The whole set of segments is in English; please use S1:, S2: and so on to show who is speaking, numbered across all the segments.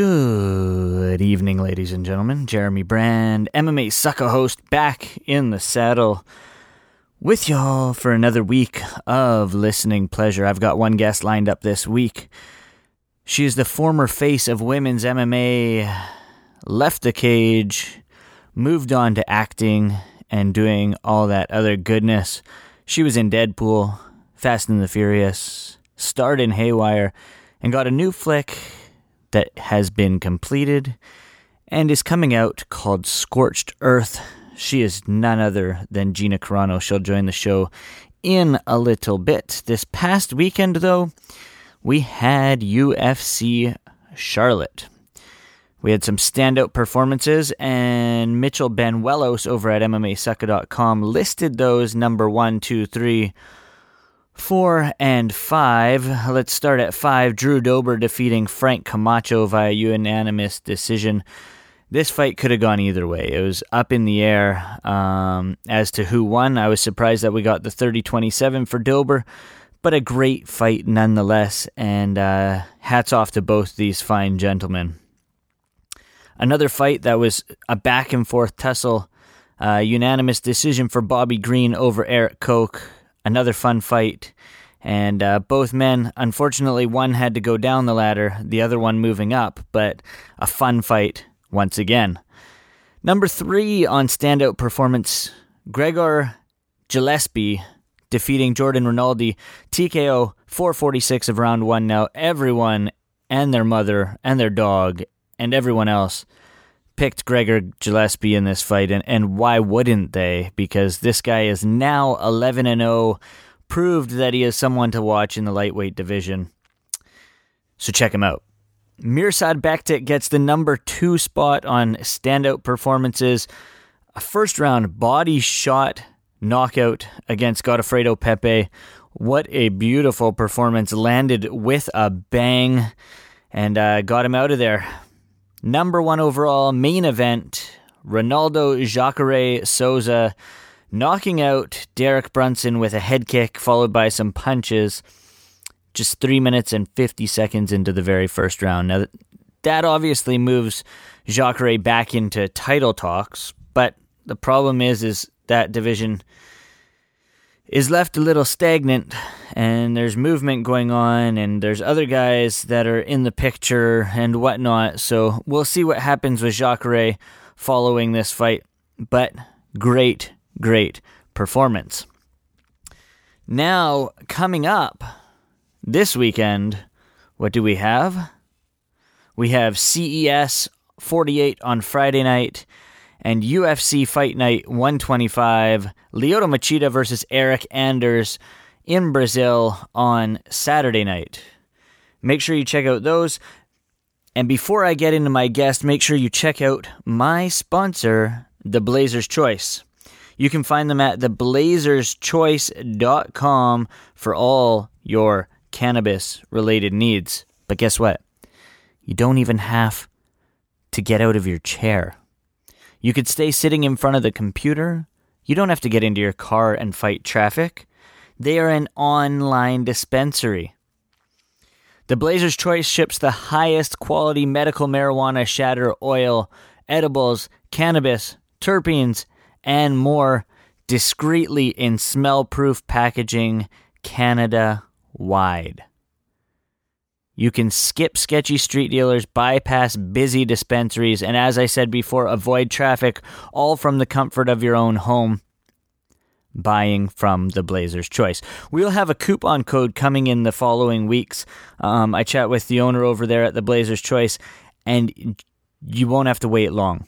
S1: Good evening, ladies and gentlemen. Jeremy Brand, MMA Sucka host, back in the saddle with y'all for another week of listening pleasure. I've got one guest lined up this week. She is the former face of women's MMA, left the cage, moved on to acting and doing all that other goodness. She was in Deadpool, Fast and the Furious, starred in Haywire, and got a new flick that has been completed and is coming out called Scorched Earth. She is none other than Gina Carano. She'll join the show in a little bit. This past weekend, though, we had UFC Charlotte. We had some standout performances, and Mitchell Banuelos over at MMAsucka.com listed those number one, two, three, four, and five. Let's start at five. Drew Dober defeating Frank Camacho via unanimous decision. This fight could have gone either way. It was up in the air um, as to who won. I was surprised that we got the 30 27 for Dober, but a great fight nonetheless. And uh, hats off to both these fine gentlemen. Another fight that was a back and forth tussle, uh, unanimous decision for Bobby Green over Erik Koch. Another fun fight. And uh, both men, unfortunately, one had to go down the ladder, the other one moving up, but a fun fight once again. Number three on standout performance Gregor Gillespie defeating Jordan Rinaldi, TKO 446 of round one. Now, everyone and their mother and their dog and everyone else picked Gregor Gillespie in this fight, and, and why wouldn't they? Because this guy is now 11 and 0, proved that he is someone to watch in the lightweight division. So check him out. Mirsad Bektic gets the number two spot on standout performances. A first round body shot knockout against Godofredo Pepe. What a beautiful performance. Landed with a bang and uh, got him out of there. Number one overall main event Ronaldo Jacare Souza knocking out Derek Brunson with a head kick followed by some punches just three minutes and 50 seconds into the very first round. Now, that obviously moves Jacare back into title talks, but the problem is, is that division is left a little stagnant and there's movement going on and there's other guys that are in the picture and whatnot. So we'll see what happens with Jacare following this fight. But great, great performance. Now, coming up this weekend, what do we have? We have CES 48 on Friday night and UFC Fight Night 125, Lyoto Machida versus Eryk Anders in Brazil on Saturday night. Make sure you check out those. And before I get into my guest, make sure you check out my sponsor, The Blazer's Choice. You can find them at theblazerschoice.com for all your cannabis related needs. But guess what? You don't even have to get out of your chair. You could stay sitting in front of the computer. You don't have to get into your car and fight traffic. They are an online dispensary. The Blazer's Choice ships the highest quality medical marijuana shatter oil, edibles, cannabis, terpenes, and more discreetly in smell proof packaging Canada wide. You can skip sketchy street dealers, bypass busy dispensaries, and as I said before, avoid traffic, all from the comfort of your own home. Buying from the Blazers Choice. We'll have a coupon code coming in the following weeks. Um, I chat with the owner over there at the Blazers Choice, and you won't have to wait long.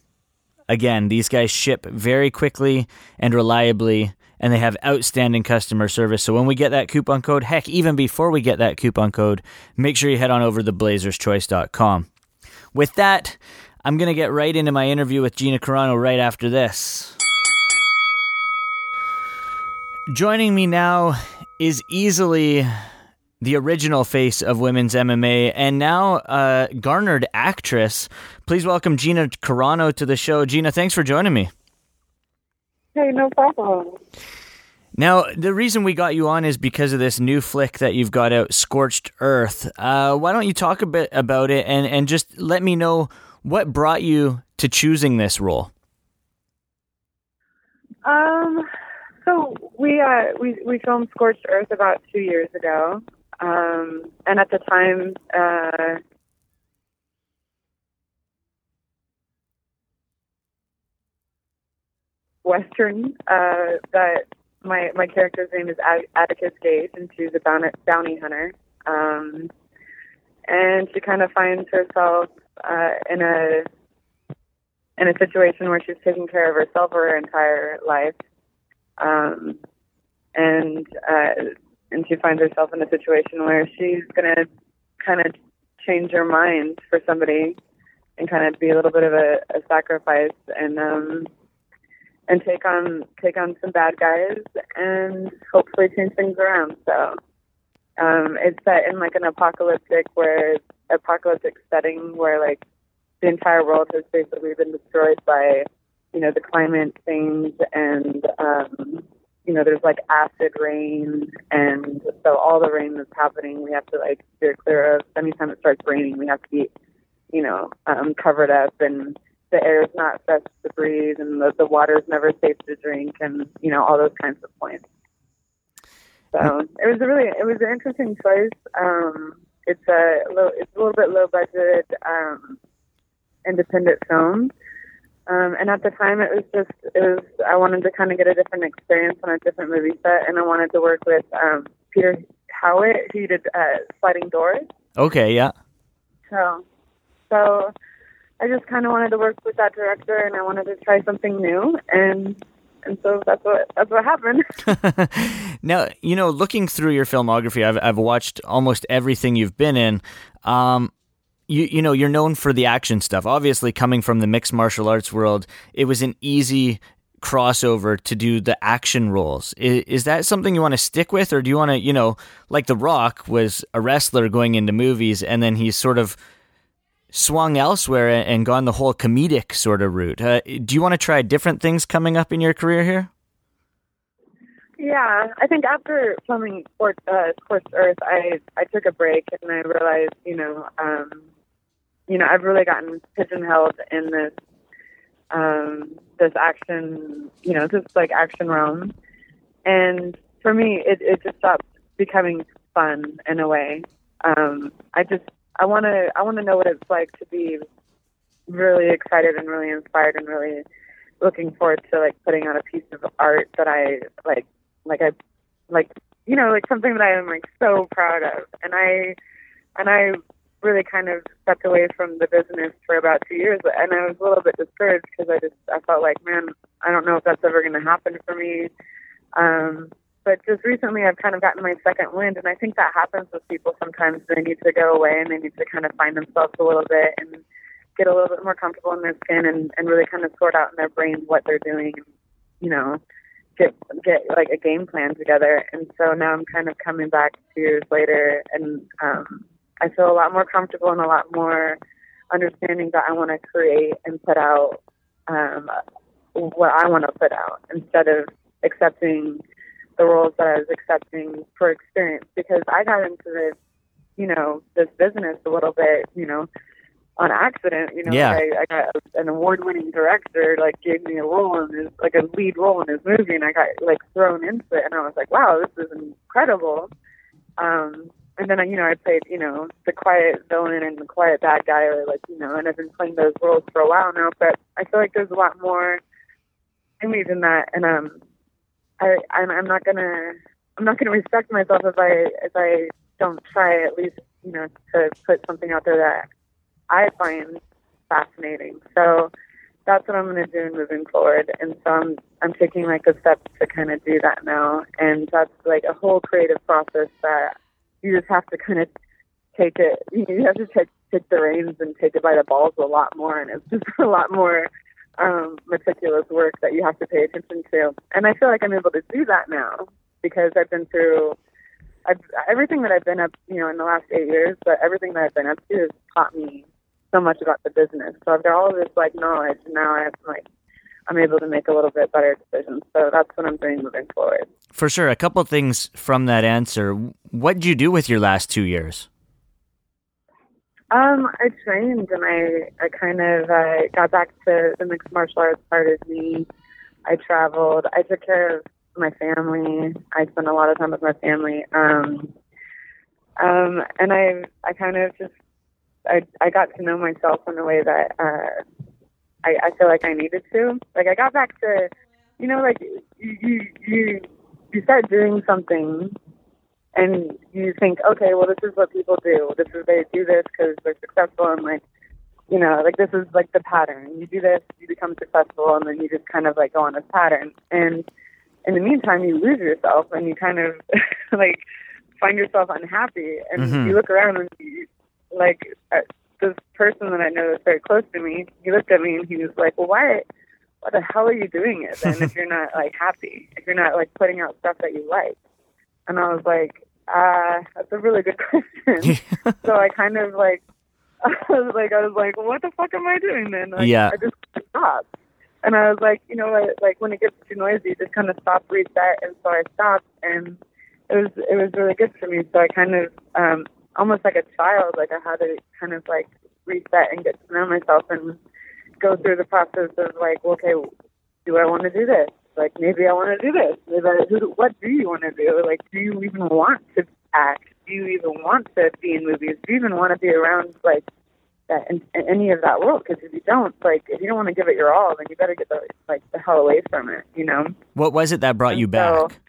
S1: Again, these guys ship very quickly and reliably and they have outstanding customer service. So when we get that coupon code, heck, even before we get that coupon code, make sure you head on over to blazerschoice.com. With that, I'm going to get right into my interview with Gina Carano right after this. Joining me now is easily the original face of women's MMA and now a garnered actress. Please welcome Gina Carano to the show. Gina, thanks for joining me.
S2: Hey, no problem.
S1: Now, the reason we got you on is because of this new flick that you've got out, Scorched Earth. Uh, why don't you talk a bit about it and, and just let me know what brought you to choosing this role?
S2: Um, so we uh, we we filmed Scorched Earth about two years ago, um, and at the time, uh, Western uh, that my my character's name is Attica Gage, and she's a bounty, bounty hunter. Um, and she kind of finds herself uh, in a in a situation where she's taking care of herself for her entire life, um, and uh, and she finds herself in a situation where she's gonna kind of change her mind for somebody and kind of be a little bit of a, a sacrifice and um and take on take on some bad guys and hopefully change things around. So um, it's set in like an apocalyptic where apocalyptic setting where like the entire world has basically been destroyed by you know the climate change and um, you know there's like acid rain and so all the rain that's happening we have to like steer clear of. Anytime it starts raining, we have to be you know um, covered up and the air is not fresh to breathe and the, the water is never safe to drink and you know all those kinds of points. So it was a really it was an interesting choice um it's a little it's a little bit low budget um independent film. Um and at the time it was just it was i wanted to kind of get a different experience on a different movie set and i wanted to work with um peter howitt. Who did uh sliding doors.
S1: Okay yeah.
S2: So so I just kind of wanted to work with that director, and I wanted to try something new, and and so that's what that's what happened.
S1: now, you know, looking through your filmography, I've I've watched almost everything you've been in. Um, you you know, you're known for the action stuff. Obviously, coming from the mixed martial arts world, it was an easy crossover to do the action roles. Is, is that something you want to stick with, or do you want to, you know, like The Rock was a wrestler going into movies, and then he's sort of swung elsewhere and gone the whole comedic sort of route. Uh, do you want to try different things coming up in your career here?
S2: Yeah, I think after filming Scorched, uh, Earth, I I took a break and I realized, you know, um, you know, I've really gotten pigeonholed in this um, this action, you know, this like action realm, and for me, it it just stopped becoming fun in a way. Um, I just I want to I want to know what it's like to be really excited and really inspired and really looking forward to like putting out a piece of art that I like like I like you know like something that I am like so proud of. And I and I really kind of stepped away from the business for about two years and I was a little bit discouraged because I just I felt like man I don't know if that's ever going to happen for me. Um but just recently I've kind of gotten my second wind, and I think that happens with people sometimes. They need to go away and they need to kind of find themselves a little bit and get a little bit more comfortable in their skin and, and really kind of sort out in their brain what they're doing and, you know, get get like a game plan together. And so now I'm kind of coming back two years later and um I feel a lot more comfortable and a lot more understanding that I want to create and put out um what I want to put out instead of accepting the roles that I was accepting for experience because I got into this, you know, this business a little bit, you know, on accident. You know,
S1: yeah.
S2: I, I got an award-winning director like gave me a role in his like a lead role in his movie, and I got like thrown into it, and I was like, wow, this is incredible. Um, and then you know I played you know the quiet villain and the quiet bad guy, or like you know, and I've been playing those roles for a while now. But I feel like there's a lot more in me than that, and um, I'm, I'm not gonna I'm not gonna respect myself if I if I don't try at least you know to put something out there that I find fascinating. So that's what I'm going to do moving forward. And so I'm I'm taking like a step to kind of do that now, and that's like a whole creative process that you just have to kind of take it. You have to take take the reins and take it by the balls a lot more, and it's just a lot more um, meticulous work that you have to pay attention to. And I feel like I'm able to do that now because I've been through I've, everything that I've been up, you know, in the last eight years, but everything that I've been up to has taught me so much about the business. So I've got all of this like knowledge, and now I'm like I'm able to make a little bit better decisions. So that's what I'm doing moving forward.
S1: For sure. A couple things from that answer. What did you do with your last two years?
S2: Um, I trained and I, I kind of uh, got back to the mixed martial arts part of me. I traveled. I took care of my family. I spent a lot of time with my family. Um, um, and I, I kind of just, I, I got to know myself in a way that uh, I, I feel like I needed to. Like I got back to, you know, like you, you, you, start doing something and you think, okay, well, this is what people do. This is they do this because they're successful, and like, you know, like this is like the pattern. You do this, you become successful, and then you just kind of like go on this pattern. And in the meantime, you lose yourself, and you kind of like find yourself unhappy, and
S1: Mhm.
S2: you look around and you, like uh, this person that I know that's very close to me. He looked at me and he was like, well, why? What the hell are you doing it then if you're not like happy? If you're not like putting out stuff that you like? And I was like, uh, that's a really good question. so I kind of like, I was like, I was like, what the fuck am I doing then? Like,
S1: Yeah.
S2: I just stopped. And I was like, you know what? Like when it gets too noisy, just kind of stop, reset. And so I stopped, and it was it was really good for me. So I kind of um, almost like a child, like I had to kind of like reset and get to know myself and go through the process of like, okay, do I want to do this? Like maybe I want to do this. Maybe I, who, what do you want to do? Like, do you even want to act? Do you even want to be in movies? Do you even want to be around like that in, in any of that world? Because if you don't, like, if you don't want to give it your all, then you better get the like the hell away from it. You know?
S1: What was it that brought you
S2: And so-
S1: back?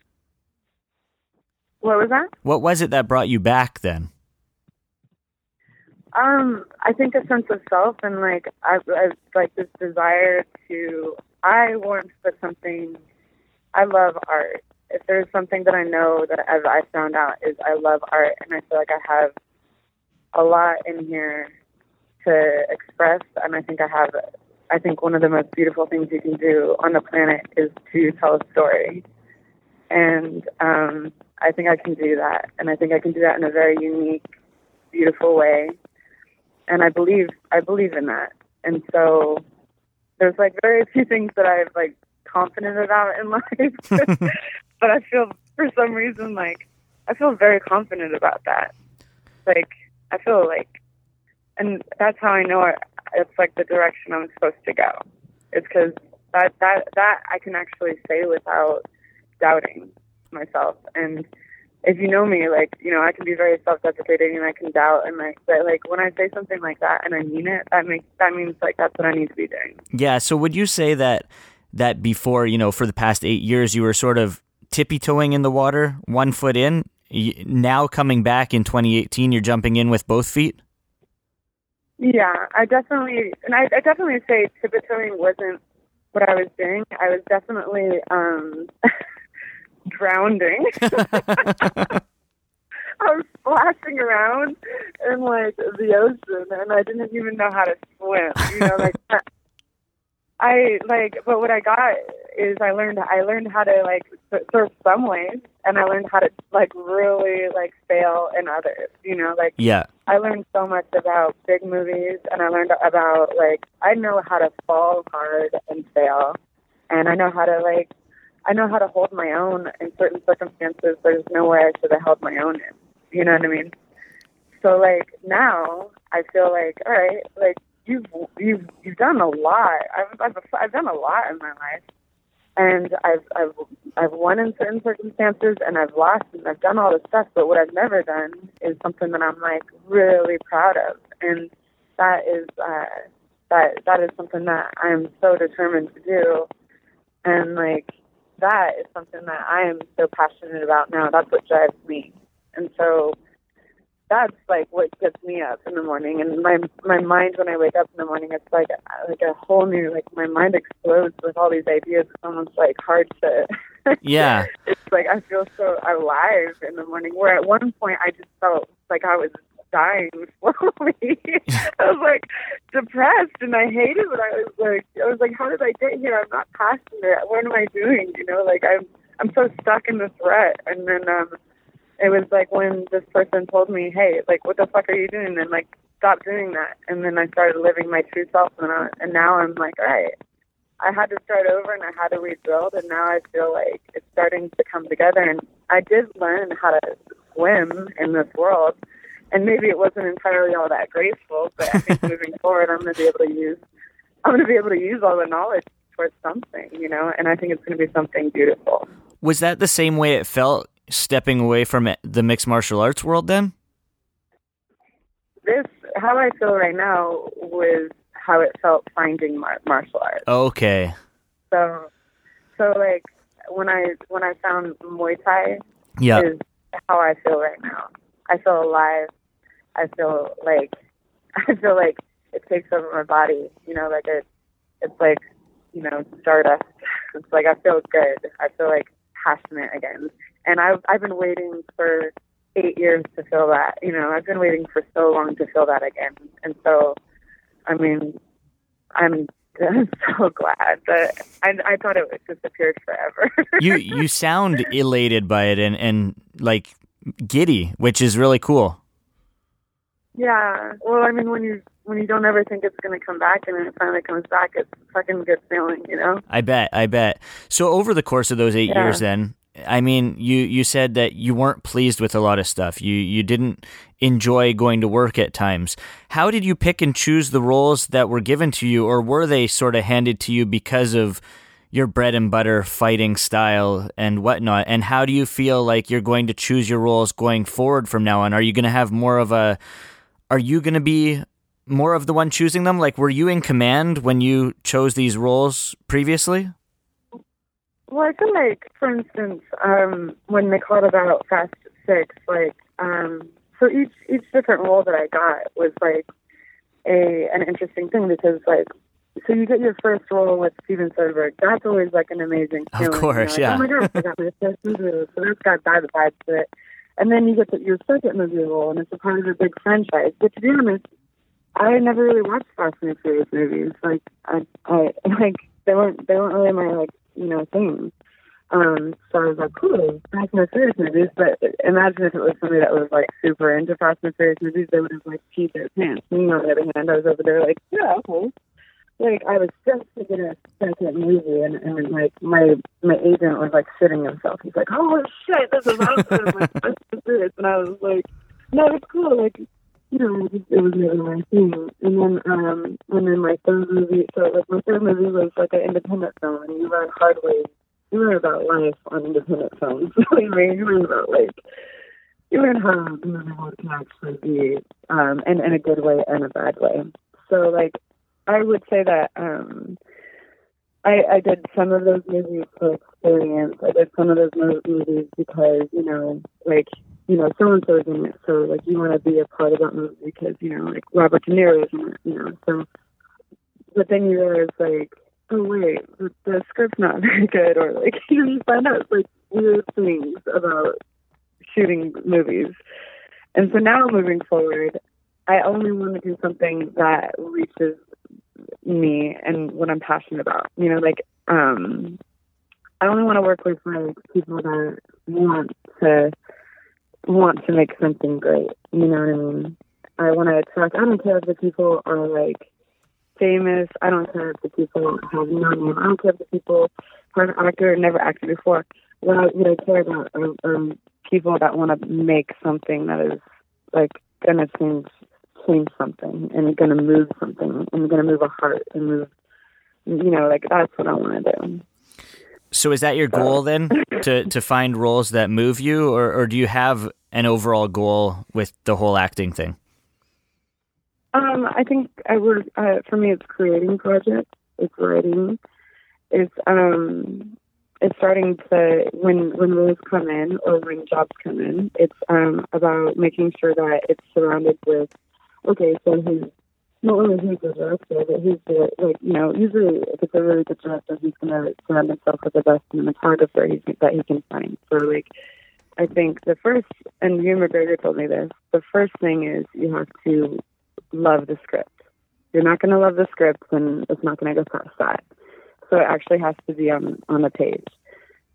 S2: What was that?
S1: What was it that brought you back then?
S2: Um, I think a sense of self and like I, I like this desire to. I want for something. I love art. If there's something that I know that as I found out is I love art, and I feel like I have a lot in here to express, and I think I have. I think one of the most beautiful things you can do on the planet is to tell a story, and um, I think I can do that, and I think I can do that in a very unique, beautiful way and I believe I believe in that. And so there's like very few things that I'm like confident about in life, but I feel for some reason like I feel very confident about that. Like I feel like, and that's how I know it, it's like the direction I'm supposed to go. It's because that that that I can actually say without doubting myself and if you know me, like, you know, I can be very self-deprecating and I can doubt and like, but like when I say something like that and I mean it, that makes, that means like that's what I need to be doing.
S1: Yeah. So would you say that that before you know for the past eight years you were sort of tippy toeing in the water, one foot in? Now coming back in 2018, you're jumping in with both feet.
S2: Yeah, I definitely, and I, I definitely say tiptoeing wasn't what I was doing. I was definitely, um, drowning. I was splashing around in like the ocean, and I didn't even know how to swim. You know, like I like. But what I got is I learned I learned how to like surf some ways, and I learned how to like really like fail in others. You know, like
S1: Yeah.
S2: I learned so much about big movies, and I learned about like I know how to fall hard and fail, and I know how to like I know how to hold my own in certain circumstances. There's no way I should have held my own in. You know what I mean? So like now, I feel like all right, like you've you've you've done a lot. I've I've I've done a lot in my life, and I've I've I've won in certain circumstances, and I've lost, and I've done all this stuff. But what I've never done is something that I'm like really proud of, and that is uh, that that is something that I'm so determined to do, and like that is something that I am so passionate about now. That's what drives me, and so that's like what gets me up in the morning and my my mind when I wake up in the morning it's like uh, like a whole new like my mind explodes with all these ideas it's almost like hard to
S1: Yeah.
S2: it's like I feel so alive in the morning where at one point I just felt like I was dying slowly I was like depressed and I hated what I was like I was like how did I get here? I'm not passionate. What am I doing? You know like I'm I'm so stuck in this rut and then um it was like when this person told me, "Hey, like, what the fuck are you doing?" And like, stop doing that. And then I started living my true self, and, I, and now I'm like, all right, I had to start over and I had to rebuild, and now I feel like it's starting to come together. And I did learn how to swim in this world, and maybe it wasn't entirely all that graceful, but I think moving forward, I'm going to be able to use I'm going to be able to use all the knowledge towards something, you know, and I think it's going to be something beautiful.
S1: Was that the same way it felt stepping away from the mixed martial arts world then?
S2: This, how I feel right now, was how it felt finding mar- martial arts.
S1: Okay.
S2: So, so like when I when I found Muay Thai,
S1: Yeah.
S2: is how I feel right now. I feel alive. I feel like I feel like it takes over my body. You know, like it. It's like you know stardust. It's like I feel good. I feel like passionate again. And I've I've been waiting for eight years to feel that. You know, I've been waiting for so long to feel that again. And so, I mean, I'm. I'm so glad that I, I thought it disappeared forever.
S1: you you sound elated by it and, and like giddy, which is really cool.
S2: Yeah. Well, I mean, when you when you don't ever think it's going to come back and then it finally comes back, it's a fucking good feeling, you know.
S1: I bet, I bet. So over the course of those eight
S2: Yeah.
S1: years, then, I mean, you you said that you weren't pleased with a lot of stuff. You you didn't enjoy going to work at times. How did you pick and choose the roles that were given to you, or were they sort of handed to you because of your bread and butter fighting style and whatnot? And how do you feel like you're going to choose your roles going forward from now on? Are you going to have more of a are you going to be more of the one choosing them? Like, were you in command when you chose these roles previously?
S2: Well, I feel like, for instance, um, when they called about Fast Six, like, um, so each each different role that I got was like a an interesting thing because like. So you get your first role with Steven Soderbergh. That's always like an amazing
S1: thing.
S2: Of
S1: course,
S2: You're
S1: yeah.
S2: Oh my god, I got my first movie. So that's got that vibe to it. And then you get the, your second movie role, and it's a part of a big franchise. But to be honest, I never really watched Fast and Furious movies. Like I, I like they weren't they weren't really my like you know thing. Um, so I was like, cool, Fast and Furious movies. But imagine if it was somebody that was like super into Fast and Furious movies, they would have like peed their pants. Me, on the other hand, I was over there like, yeah, okay. Like I was just to get a second movie, and, and like my my agent was like shitting himself. He's like, "Oh shit, this is awesome!" like, and the Furious, and I was like, "No, it's cool." Like you know, it, it was never my thing. And then, um, and then my third movie, so like my third movie was like an independent film, and you learn hard ways. You learn about life on independent films. Mean, you learn about like, you learn how being able can actually be, um, in, in a good way and a bad way. So like, I would say that, um, I, I did some of those movies for experience. I did some of those mo- movies because, you know, like, you know, so and so's in it, so like you want to be a part of that movie because you know, like Robert De Niro is in it, you know. So, but then you realize like, oh wait, the, the script's not very good, or like you, know, you find out like weird things about shooting movies. And so now moving forward, I only want to do something that reaches me and what I'm passionate about. You know, like um, I only want to work with like people that want to want to make something great. You know what I mean? I want to attract. I don't care if the people are like famous. I don't care if the people have no name. I don't care if the people are an actor never acted before. What I, what I care about are, are people that want to make something that is like gonna change change something and gonna move something and gonna move a heart and move. You know, like that's what I want to do.
S1: So is that your goal then to to find roles that move you, or or do you have an overall goal with the whole acting thing?
S2: Um, I think I would. Uh, for me, it's creating projects. It's writing. It's um, it's starting to when when roles come in or when jobs come in. It's um about making sure that it's surrounded with. Okay, so who's not only who's the director, but who's the like you know usually if it's a really good director, he's gonna surround himself with the best cinematographer he's, that he can find. So like. I think the first, and Ewan McGregor told me this, the first thing is you have to love the script. You're not to love the script, then it's not to go past that. So it actually has to be on on the page.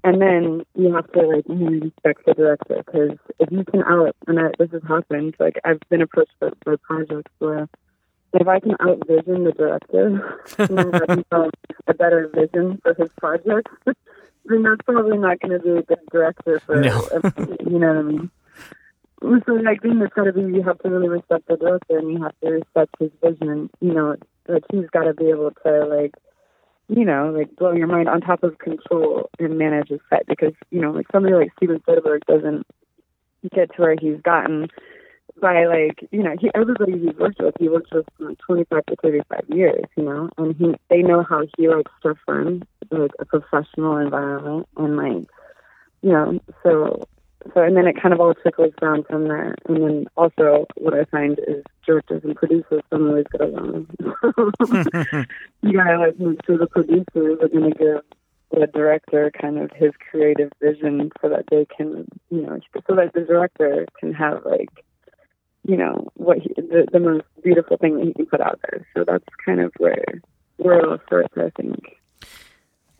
S2: And then you have to like respect the director because if you can out, and I, this has happened, like I've been approached for, for projects where if I can outvision the director, and I can tell a better vision for his project, then that's probably not going to be a good director for.
S1: No.
S2: you know what I mean? So like then it's got to be you have to really respect the director and you have to respect his vision. You know, like he's got to be able to like, you know, like blow your mind on top of control and manage his set because you know like somebody like Steven Soderbergh doesn't get to where he's gotten by like you know he everybody he's worked with he worked with like 25 to 35 years you know and he they know how he likes to run like a professional environment and like you know so so and then it kind of all trickles down from there and then also what i find is directors and producers don't always get along you gotta like make sure the producers are going to give the director kind of his creative vision so that they can you know so that the director can have like you know what he, the the most beautiful thing that he can put out there. So that's kind of where where it all starts, I think.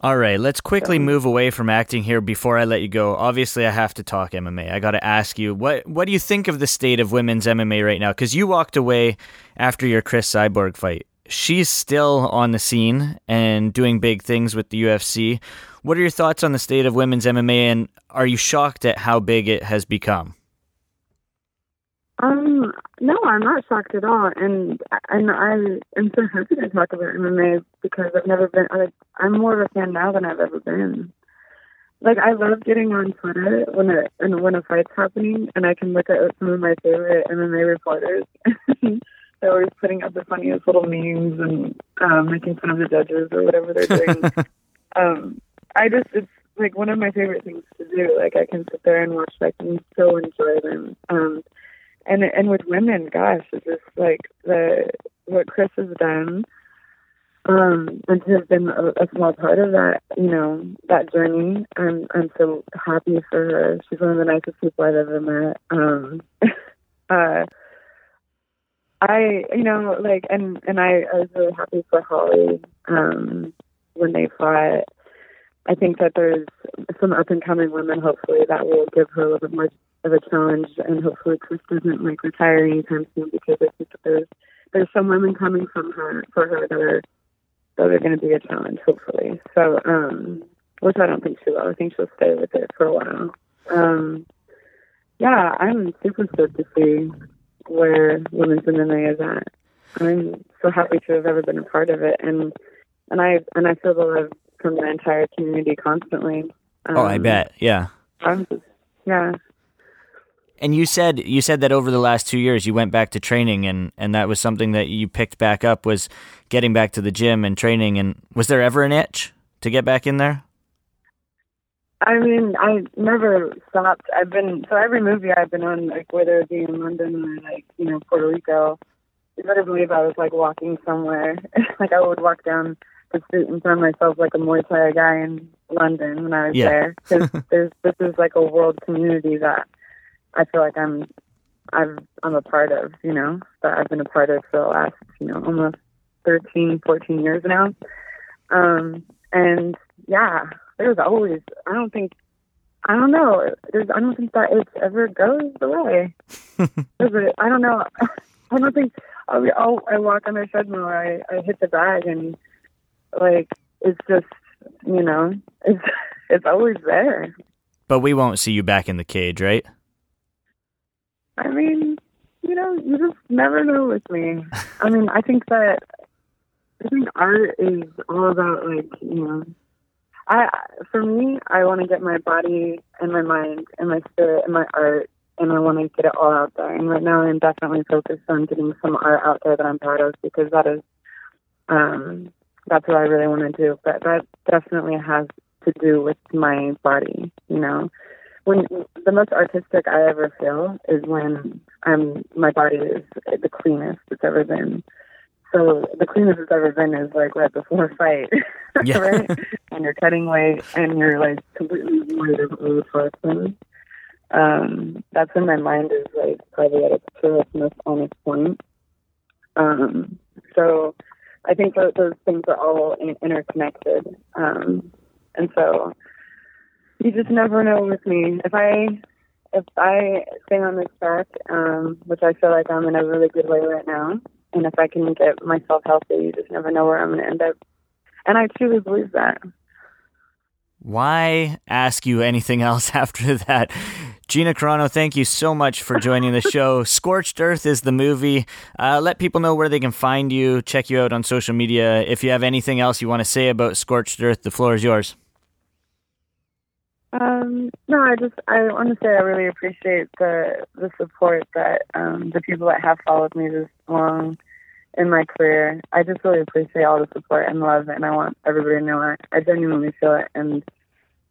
S1: All right, let's quickly
S2: um,
S1: move away from acting here before I let you go. Obviously, I have to talk MMA. I got to ask you what what do you think of the state of women's MMA right now? Because you walked away after your Cris Cyborg fight. She's still on the scene and doing big things with the UFC. What are your thoughts on the state of women's MMA, and are you shocked at how big it has become?
S2: Um, no, I'm not shocked at all, and and I am so happy to talk about MMA because I've never been. Like, I'm more of a fan now than I've ever been. Like I love getting on Twitter when a and when a fight's happening, and I can look at some of my favorite MMA reporters. They're always putting up the funniest little memes and um, making fun of the judges or whatever they're doing. um, I just it's like one of my favorite things to do. Like I can sit there and watch like and so enjoy them. Um, and and with women, gosh, it's just like the what Cris has done, um, and to have been a, a small part of that, you know, that journey. I'm I'm so happy for her. She's one of the nicest people I've ever met. Um, uh, I, you know, like, and and I, I was really happy for Holly um, when they fought. I think that there's some up and coming women, hopefully, that will give her a little bit more of a challenge, and hopefully Cris doesn't like retire anytime soon because I think that there's there's some women coming from her for her that are that are going to be a challenge, hopefully. So, um, which I don't think she will. I think she'll stay with it for a while. Um, yeah, I'm super stoked to see where women's MMA is at. I'm so happy to have ever been a part of it, and and I and I feel the love from the entire community constantly.
S1: oh, I
S2: Um,
S1: bet. Yeah.
S2: I'm just, yeah.
S1: And you said you said that over the last two years you went back to training and, and that was something that you picked back up was getting back to the gym and training and was there ever an itch to get back in there?
S2: I mean, I never stopped. I've been so every movie I've been on, like whether it be in London or like you know Puerto Rico, you better believe I was like walking somewhere. like I would walk down the street and find myself like a Muay Thai guy in London when I was
S1: Yeah.
S2: there. Because there's this is like a world community that I feel like I'm I've I'm a part of. You know that I've been a part of for the last you know almost 13, 14 years now. Um, and yeah, there's always, I don't think, I don't know, there's, I don't think that it ever goes away. I don't know. I don't think, I'll, be- I'll, I walk on the treadmill, I, I hit the bag and like, it's just, you know, it's, it's always there.
S1: But we won't see you back in the cage, right?
S2: I mean, you know, you just never know with me. I mean, I think that I think art is all about like you know, I for me, I want to get my body and my mind and my spirit and my art, and I want to get it all out there. And right now, I'm definitely focused on getting some art out there that I'm proud of because that is, um, that's what I really want to do. But that definitely has to do with my body, you know when the most artistic I ever feel is when I'm my body is the cleanest it's ever been. So the cleanest it's ever been is like right before a fight,
S1: Yeah.
S2: right? And you're cutting weight and you're like completely void of all toxins. Um, that's when my mind is like probably at its truest, most honest point. Um, so I think that those things are all in- interconnected. Um, and so you just never know with me. If I if I stay on this track, um, which I feel like I'm in a really good way right now, and if I can get myself healthy, you just never know where I'm going to end up. And I truly believe that.
S1: Why ask you anything else after that? Gina Carano, thank you so much for joining the show. Scorched Earth is the movie. Uh, let people know where they can find you, check you out on social media. If you have anything else you want to say about Scorched Earth, the floor is yours.
S2: Um, no, I just I want to say I really appreciate the the support that um, the people that have followed me this long in my career. I just really appreciate all the support and love, and I want everybody to know it. I genuinely feel it, and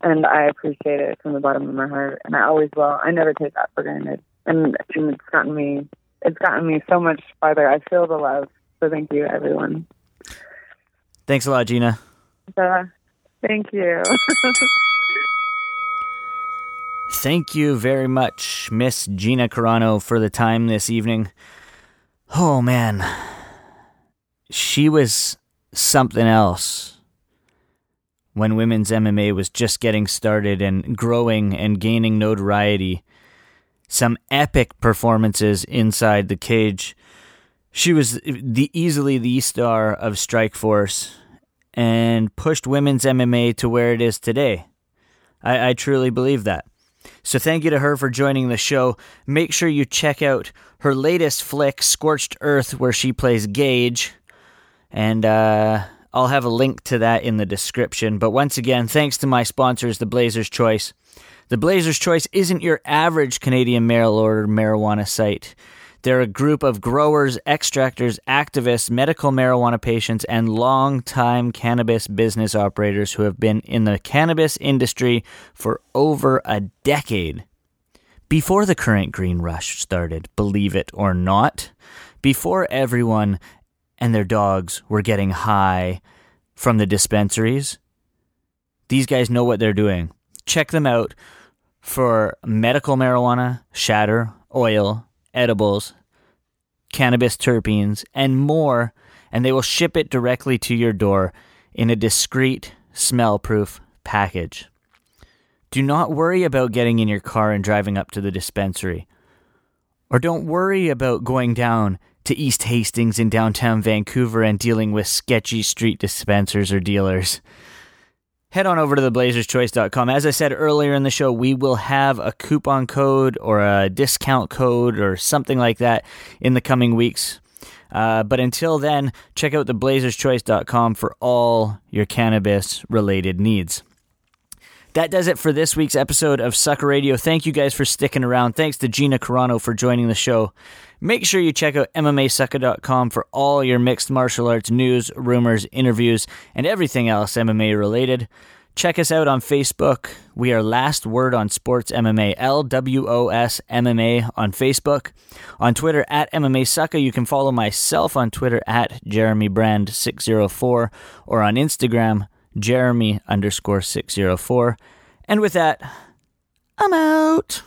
S2: and I appreciate it from the bottom of my heart, and I always will. I never take that for granted, and, and it's gotten me it's gotten me so much farther. I feel the love, so thank you, everyone.
S1: Thanks a lot, Gina.
S2: Uh, thank you.
S1: Thank you very much, Miss Gina Carano, for the time this evening. Oh man, she was something else when women's MMA was just getting started and growing and gaining notoriety. Some epic performances inside the cage. She was the easily the star of Strikeforce and pushed women's MMA to where it is today. I, I truly believe that. So thank you to her for joining the show. Make sure you check out her latest flick, Scorched Earth, where she plays Gage. And uh, I'll have a link to that in the description. But once again, thanks to my sponsors, the Blazers Choice. The Blazers Choice isn't your average Canadian mail order marijuana site. They're a group of growers, extractors, activists, medical marijuana patients, and long-time cannabis business operators who have been in the cannabis industry for over a decade. Before the current green rush started, believe it or not, before everyone and their dogs were getting high from the dispensaries, these guys know what they're doing. Check them out for medical marijuana, shatter, oil, edibles, cannabis terpenes, and more, and they will ship it directly to your door in a discreet, smell proof package. Do not worry about getting in your car and driving up to the dispensary. Or don't worry about going down to East Hastings in downtown Vancouver and dealing with sketchy street dispensers or dealers head on over to theblazerschoice.com. As I said earlier in the show, we will have a coupon code or a discount code or something like that in the coming weeks. Uh, but until then, check out theblazerschoice.com for all your cannabis related needs. That does it for this week's episode of Sucka Radio. Thank you guys for sticking around. Thanks to Gina Carano for joining the show. Make sure you check out MMAsucka.com for all your mixed martial arts news, rumors, interviews, and everything else MMA related. Check us out on Facebook. We are Last Word on Sports MMA, LWOS MMA on Facebook. On Twitter at MMA Sucka. You can follow myself on Twitter at Jeremy Brand 604 or on Instagram, Jeremy underscore 604. And with that, I'm out.